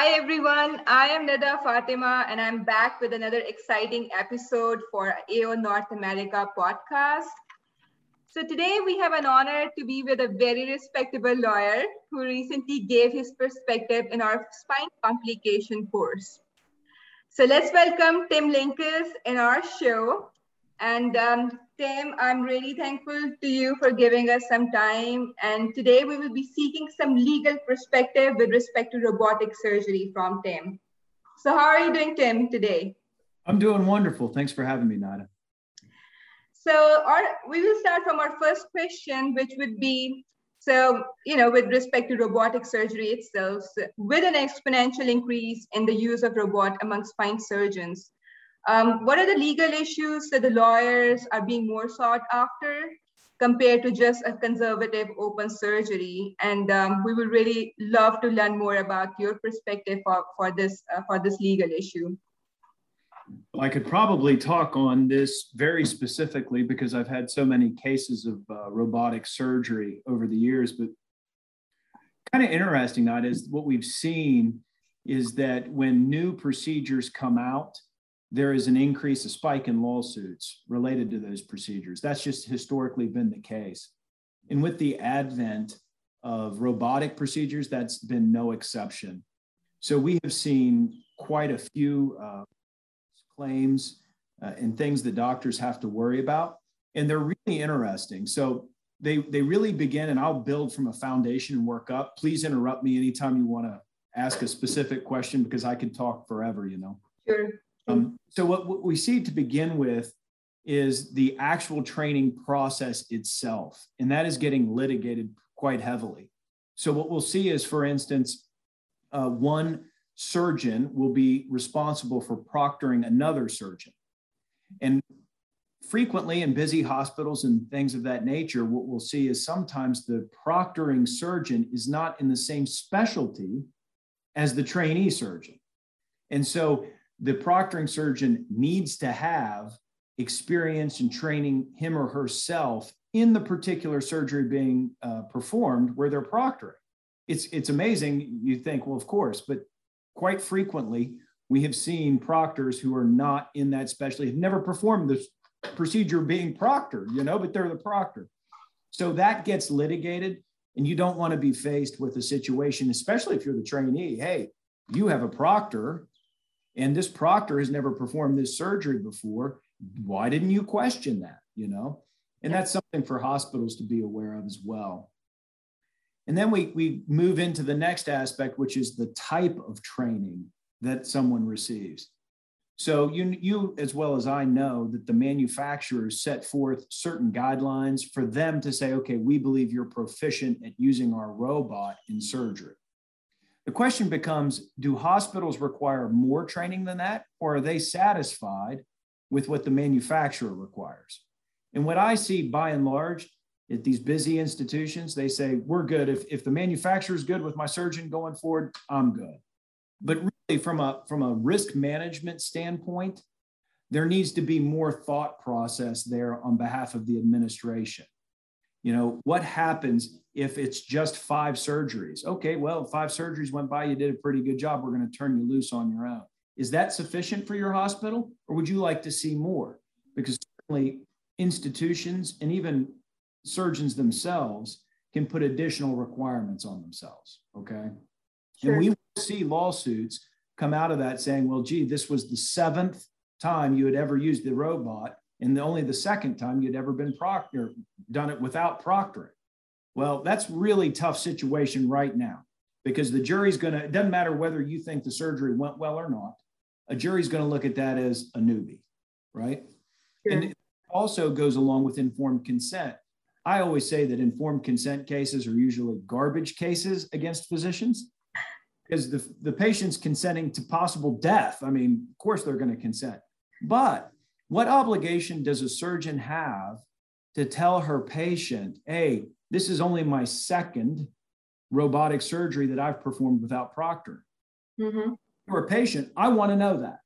Hi, everyone. I am Nida Fatima, and I'm back with another exciting episode for AO North America podcast. So, today we have an honor to be with a very respectable lawyer who recently gave his perspective in our spine complication course. So, let's welcome Tim Linkous in our show. And um, Tim, I'm really thankful to you for giving us some time. And today we will be seeking some legal perspective with respect to robotic surgery from Tim. So, how are you doing, Tim, today? I'm doing wonderful. Thanks for having me, Nada. So, our, we will start from our first question, which would be so, you know, with respect to robotic surgery itself, so with an exponential increase in the use of robot among spine surgeons, um, what are the legal issues that the lawyers are being more sought after compared to just a conservative open surgery? And um, we would really love to learn more about your perspective for, for, this, uh, for this legal issue. I could probably talk on this very specifically because I've had so many cases of uh, robotic surgery over the years. But kind of interesting, that is what we've seen is that when new procedures come out, there is an increase, a spike in lawsuits related to those procedures. That's just historically been the case. And with the advent of robotic procedures, that's been no exception. So we have seen quite a few uh, claims uh, and things that doctors have to worry about. And they're really interesting. So they, they really begin, and I'll build from a foundation and work up. Please interrupt me anytime you want to ask a specific question because I could talk forever, you know. Sure. Um, so what, what we see to begin with is the actual training process itself, and that is getting litigated quite heavily. So what we'll see is, for instance, uh, one surgeon will be responsible for proctoring another surgeon. And frequently in busy hospitals and things of that nature, what we'll see is sometimes the proctoring surgeon is not in the same specialty as the trainee surgeon. And so the proctoring surgeon needs to have experience and training him or herself in the particular surgery being uh, performed where they're proctoring. It's, it's amazing. You think, well, of course, but quite frequently we have seen proctors who are not in that specialty, have never performed this procedure being proctored, you know, but they're the proctor. So that gets litigated, and you don't want to be faced with a situation, especially if you're the trainee. Hey, you have a proctor and this proctor has never performed this surgery before. Why didn't you question that you know? And that's something for hospitals to be aware of as well. And then we, we move into the next aspect which is the type of training that someone receives. So you, you as well as i know that the manufacturers set forth certain guidelines for them to say okay we believe you're proficient at using our robot in surgery the question becomes do hospitals require more training than that, or are they satisfied with what the manufacturer requires? And what I see by and large at these busy institutions, they say, we're good. If, if the manufacturer is good with my surgeon going forward, I'm good. But really, from a, from a risk management standpoint, there needs to be more thought process there on behalf of the administration. You know, what happens if it's just five surgeries? Okay, well, five surgeries went by, you did a pretty good job. We're going to turn you loose on your own. Is that sufficient for your hospital, or would you like to see more? Because certainly institutions and even surgeons themselves can put additional requirements on themselves. Okay. Sure. And we see lawsuits come out of that saying, well, gee, this was the seventh time you had ever used the robot and the, only the second time you'd ever been proctor done it without proctoring. Well, that's really tough situation right now because the jury's going to, it doesn't matter whether you think the surgery went well or not, a jury's going to look at that as a newbie, right? Sure. And it also goes along with informed consent. I always say that informed consent cases are usually garbage cases against physicians because the, the patient's consenting to possible death. I mean, of course they're going to consent. But what obligation does a surgeon have to tell her patient, hey, this is only my second robotic surgery that I've performed without proctor? Mm-hmm. For a patient, I want to know that.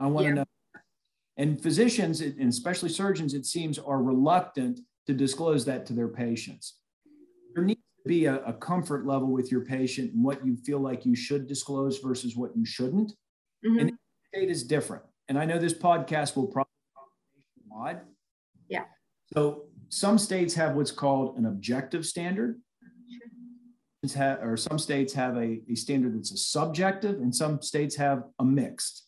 I want yeah. to know. And physicians, and especially surgeons, it seems, are reluctant to disclose that to their patients. There needs to be a, a, comfort level with your patient and what you feel like you should disclose versus what you shouldn't. Mm-hmm. And state is different. And I know this podcast will probably wide. Yeah. So some states have what's called an objective standard. Sure. Or some states have a, a standard that's a subjective, and some states have a mixed.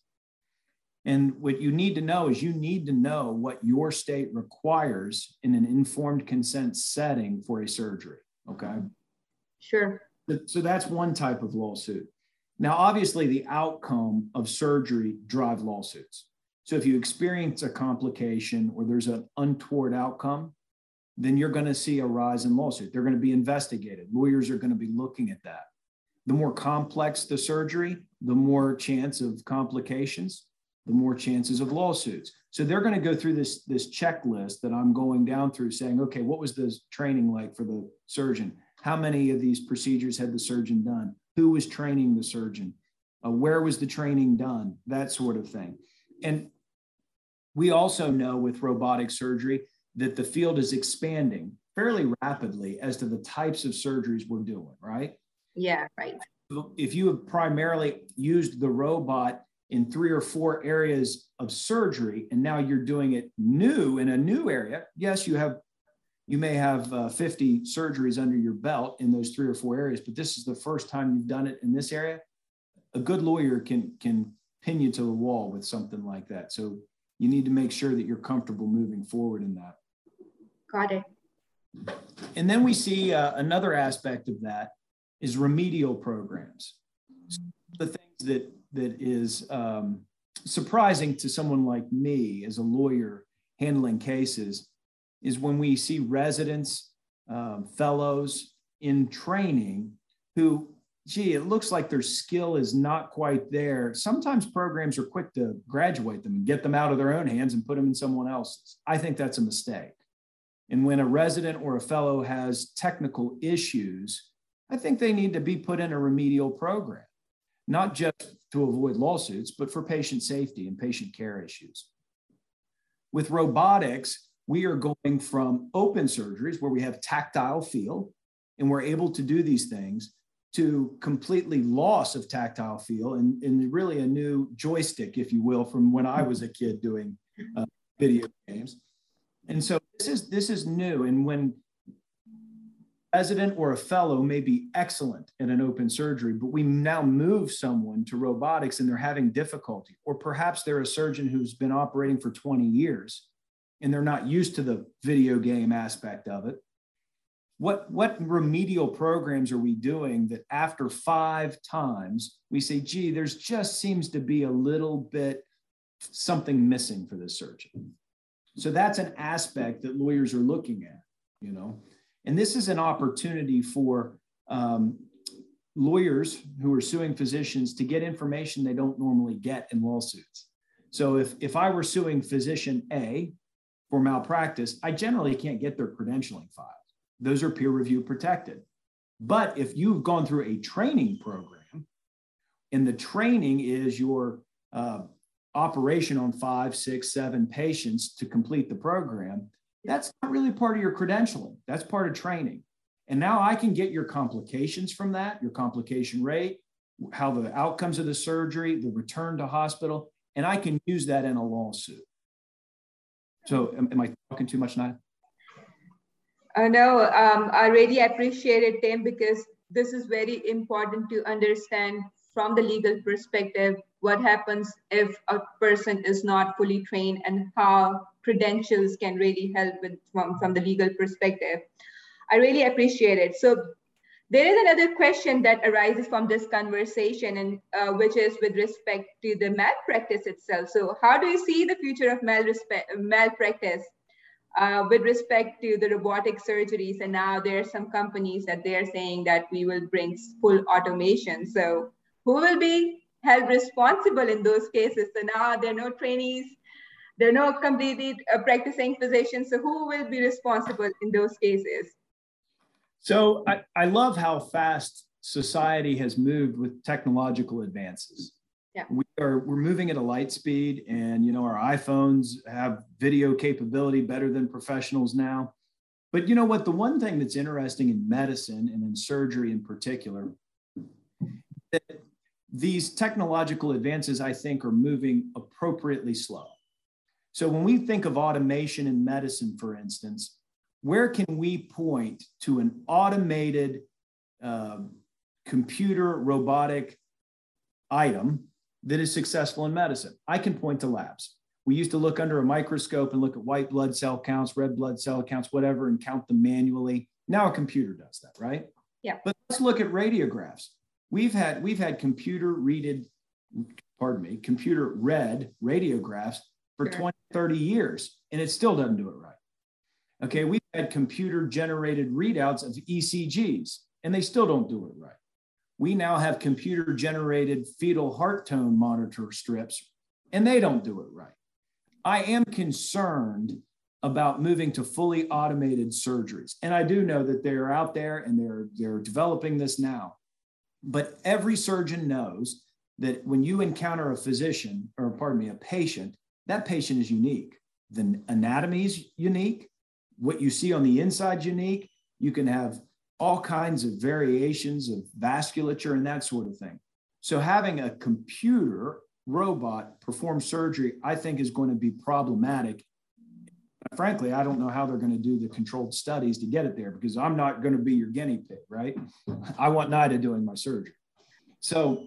And what you need to know is you need to know what your state requires in an informed consent setting for a surgery. Okay. Sure. So that's one type of lawsuit. Now, obviously, the outcome of surgery drive lawsuits. So if you experience a complication or there's an untoward outcome, then you're going to see a rise in lawsuit. They're going to be investigated. Lawyers are going to be looking at that. The more complex the surgery, the more chance of complications, the more chances of lawsuits. So they're going to go through this, this checklist that I'm going down through saying, okay, what was the training like for the surgeon? How many of these procedures had the surgeon done? Who was training the surgeon? Uh, where was the training done? That sort of thing. And we also know with robotic surgery that the field is expanding fairly rapidly as to the types of surgeries we're doing, right? Yeah, right. If you have primarily used the robot in three or four areas of surgery and now you're doing it new in a new area yes you have you may have uh, 50 surgeries under your belt in those three or four areas but this is the first time you've done it in this area a good lawyer can can pin you to the wall with something like that so you need to make sure that you're comfortable moving forward in that. Got it. And then we see uh, another aspect of that is remedial programs. So the things that that is um, surprising to someone like me as a lawyer handling cases is when we see residents, um, fellows in training who, gee, it looks like their skill is not quite there. Sometimes programs are quick to graduate them and get them out of their own hands and put them in someone else's. I think that's a mistake. And when a resident or a fellow has technical issues, I think they need to be put in a remedial program not just to avoid lawsuits, but for patient safety and patient care issues. With robotics, we are going from open surgeries where we have tactile feel and we're able to do these things to completely loss of tactile feel and, and really a new joystick, if you will, from when I was a kid doing uh, video games. And so this is this is new. And when resident or a fellow may be excellent in an open surgery, but we now move someone to robotics and they're having difficulty, or perhaps they're a surgeon who's been operating for 20 years and they're not used to the video game aspect of it. What, what remedial programs are we doing that after five times we say, gee, there's just seems to be a little bit something missing for this surgeon? So that's an aspect that lawyers are looking at, you know. And this is an opportunity for um, lawyers who are suing physicians to get information they don't normally get in lawsuits. So if, if I were suing physician A for malpractice, I generally can't get their credentialing files. Those are peer review protected. But if you've gone through a training program and the training is your uh, operation on five, six, seven patients to complete the program, that's not really part of your credentialing. That's part of training. And now I can get your complications from that, your complication rate, how the outcomes of the surgery, the return to hospital, and I can use that in a lawsuit. So, am, am I talking too much now? Uh, know um, I really appreciate it, Tim, because this is very important to understand from the legal perspective what happens if a person is not fully trained and how credentials can really help with from, from the legal perspective. I really appreciate it. So there is another question that arises from this conversation, and uh, which is with respect to the malpractice itself. So how do you see the future of malpractice uh, with respect to the robotic surgeries? And now there are some companies that they're saying that we will bring full automation. So who will be held responsible in those cases? So now there are no trainees there are no completed uh, practicing physicians. So who will be responsible in those cases? So I, I love how fast society has moved with technological advances. Yeah. We are we're moving at a light speed and you know our iPhones have video capability better than professionals now. But you know what? The one thing that's interesting in medicine and in surgery in particular, that these technological advances, I think, are moving appropriately slow. So when we think of automation in medicine, for instance, where can we point to an automated uh, computer robotic item that is successful in medicine? I can point to labs. We used to look under a microscope and look at white blood cell counts, red blood cell counts, whatever, and count them manually. Now a computer does that, right? Yeah. But let's look at radiographs. We've had we've had computer readed, pardon me, computer read radiographs for sure. 20, 30 years, and it still doesn't do it right. Okay, we've had computer generated readouts of ECGs, and they still don't do it right. We now have computer generated fetal heart tone monitor strips, and they don't do it right. I am concerned about moving to fully automated surgeries. And I do know that they're out there and they're, they're developing this now. But every surgeon knows that when you encounter a physician, or pardon me, a patient, that patient is unique. The anatomy is unique. What you see on the inside unique. You can have all kinds of variations of vasculature and that sort of thing. So having a computer robot perform surgery, I think is going to be problematic. Frankly, I don't know how they're going to do the controlled studies to get it there because I'm not going to be your guinea pig, right? I want Nida doing my surgery. So,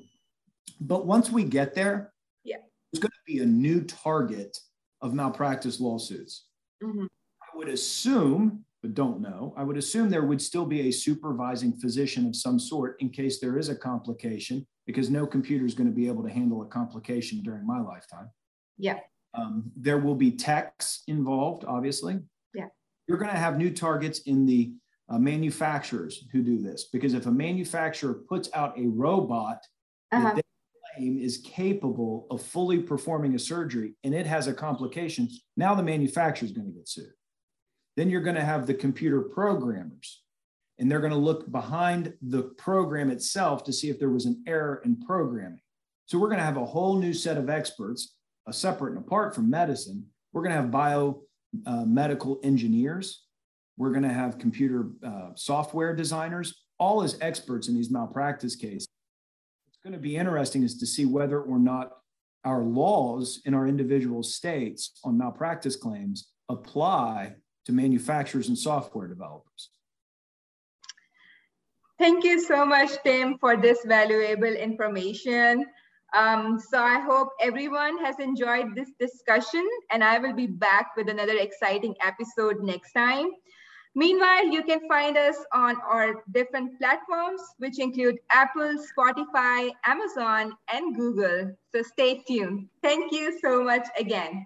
but once we get there, yeah, there's going to be a new target of malpractice lawsuits. Mm-hmm. I would assume, but don't know, I would assume there would still be a supervising physician of some sort in case there is a complication because no computer is going to be able to handle a complication during my lifetime. Yeah. Um, there will be techs involved, obviously. Yeah. You're going to have new targets in the uh, manufacturers who do this because if a manufacturer puts out a robot uh-huh. that they claim is capable of fully performing a surgery and it has a complication, now the manufacturer is going to get sued. Then you're going to have the computer programmers and they're going to look behind the program itself to see if there was an error in programming. So we're going to have a whole new set of experts, a separate and apart from medicine. We're going to have biomedical uh, engineers. We're going to have computer uh, software designers, all as experts in these malpractice cases. What's going to be interesting is to see whether or not our laws in our individual states on malpractice claims apply to manufacturers and software developers. Thank you so much, Tim, for this valuable information. Um, so I hope everyone has enjoyed this discussion and I will be back with another exciting episode next time. Meanwhile, you can find us on our different platforms, which include Apple, Spotify, Amazon, and Google. So stay tuned. Thank you so much again.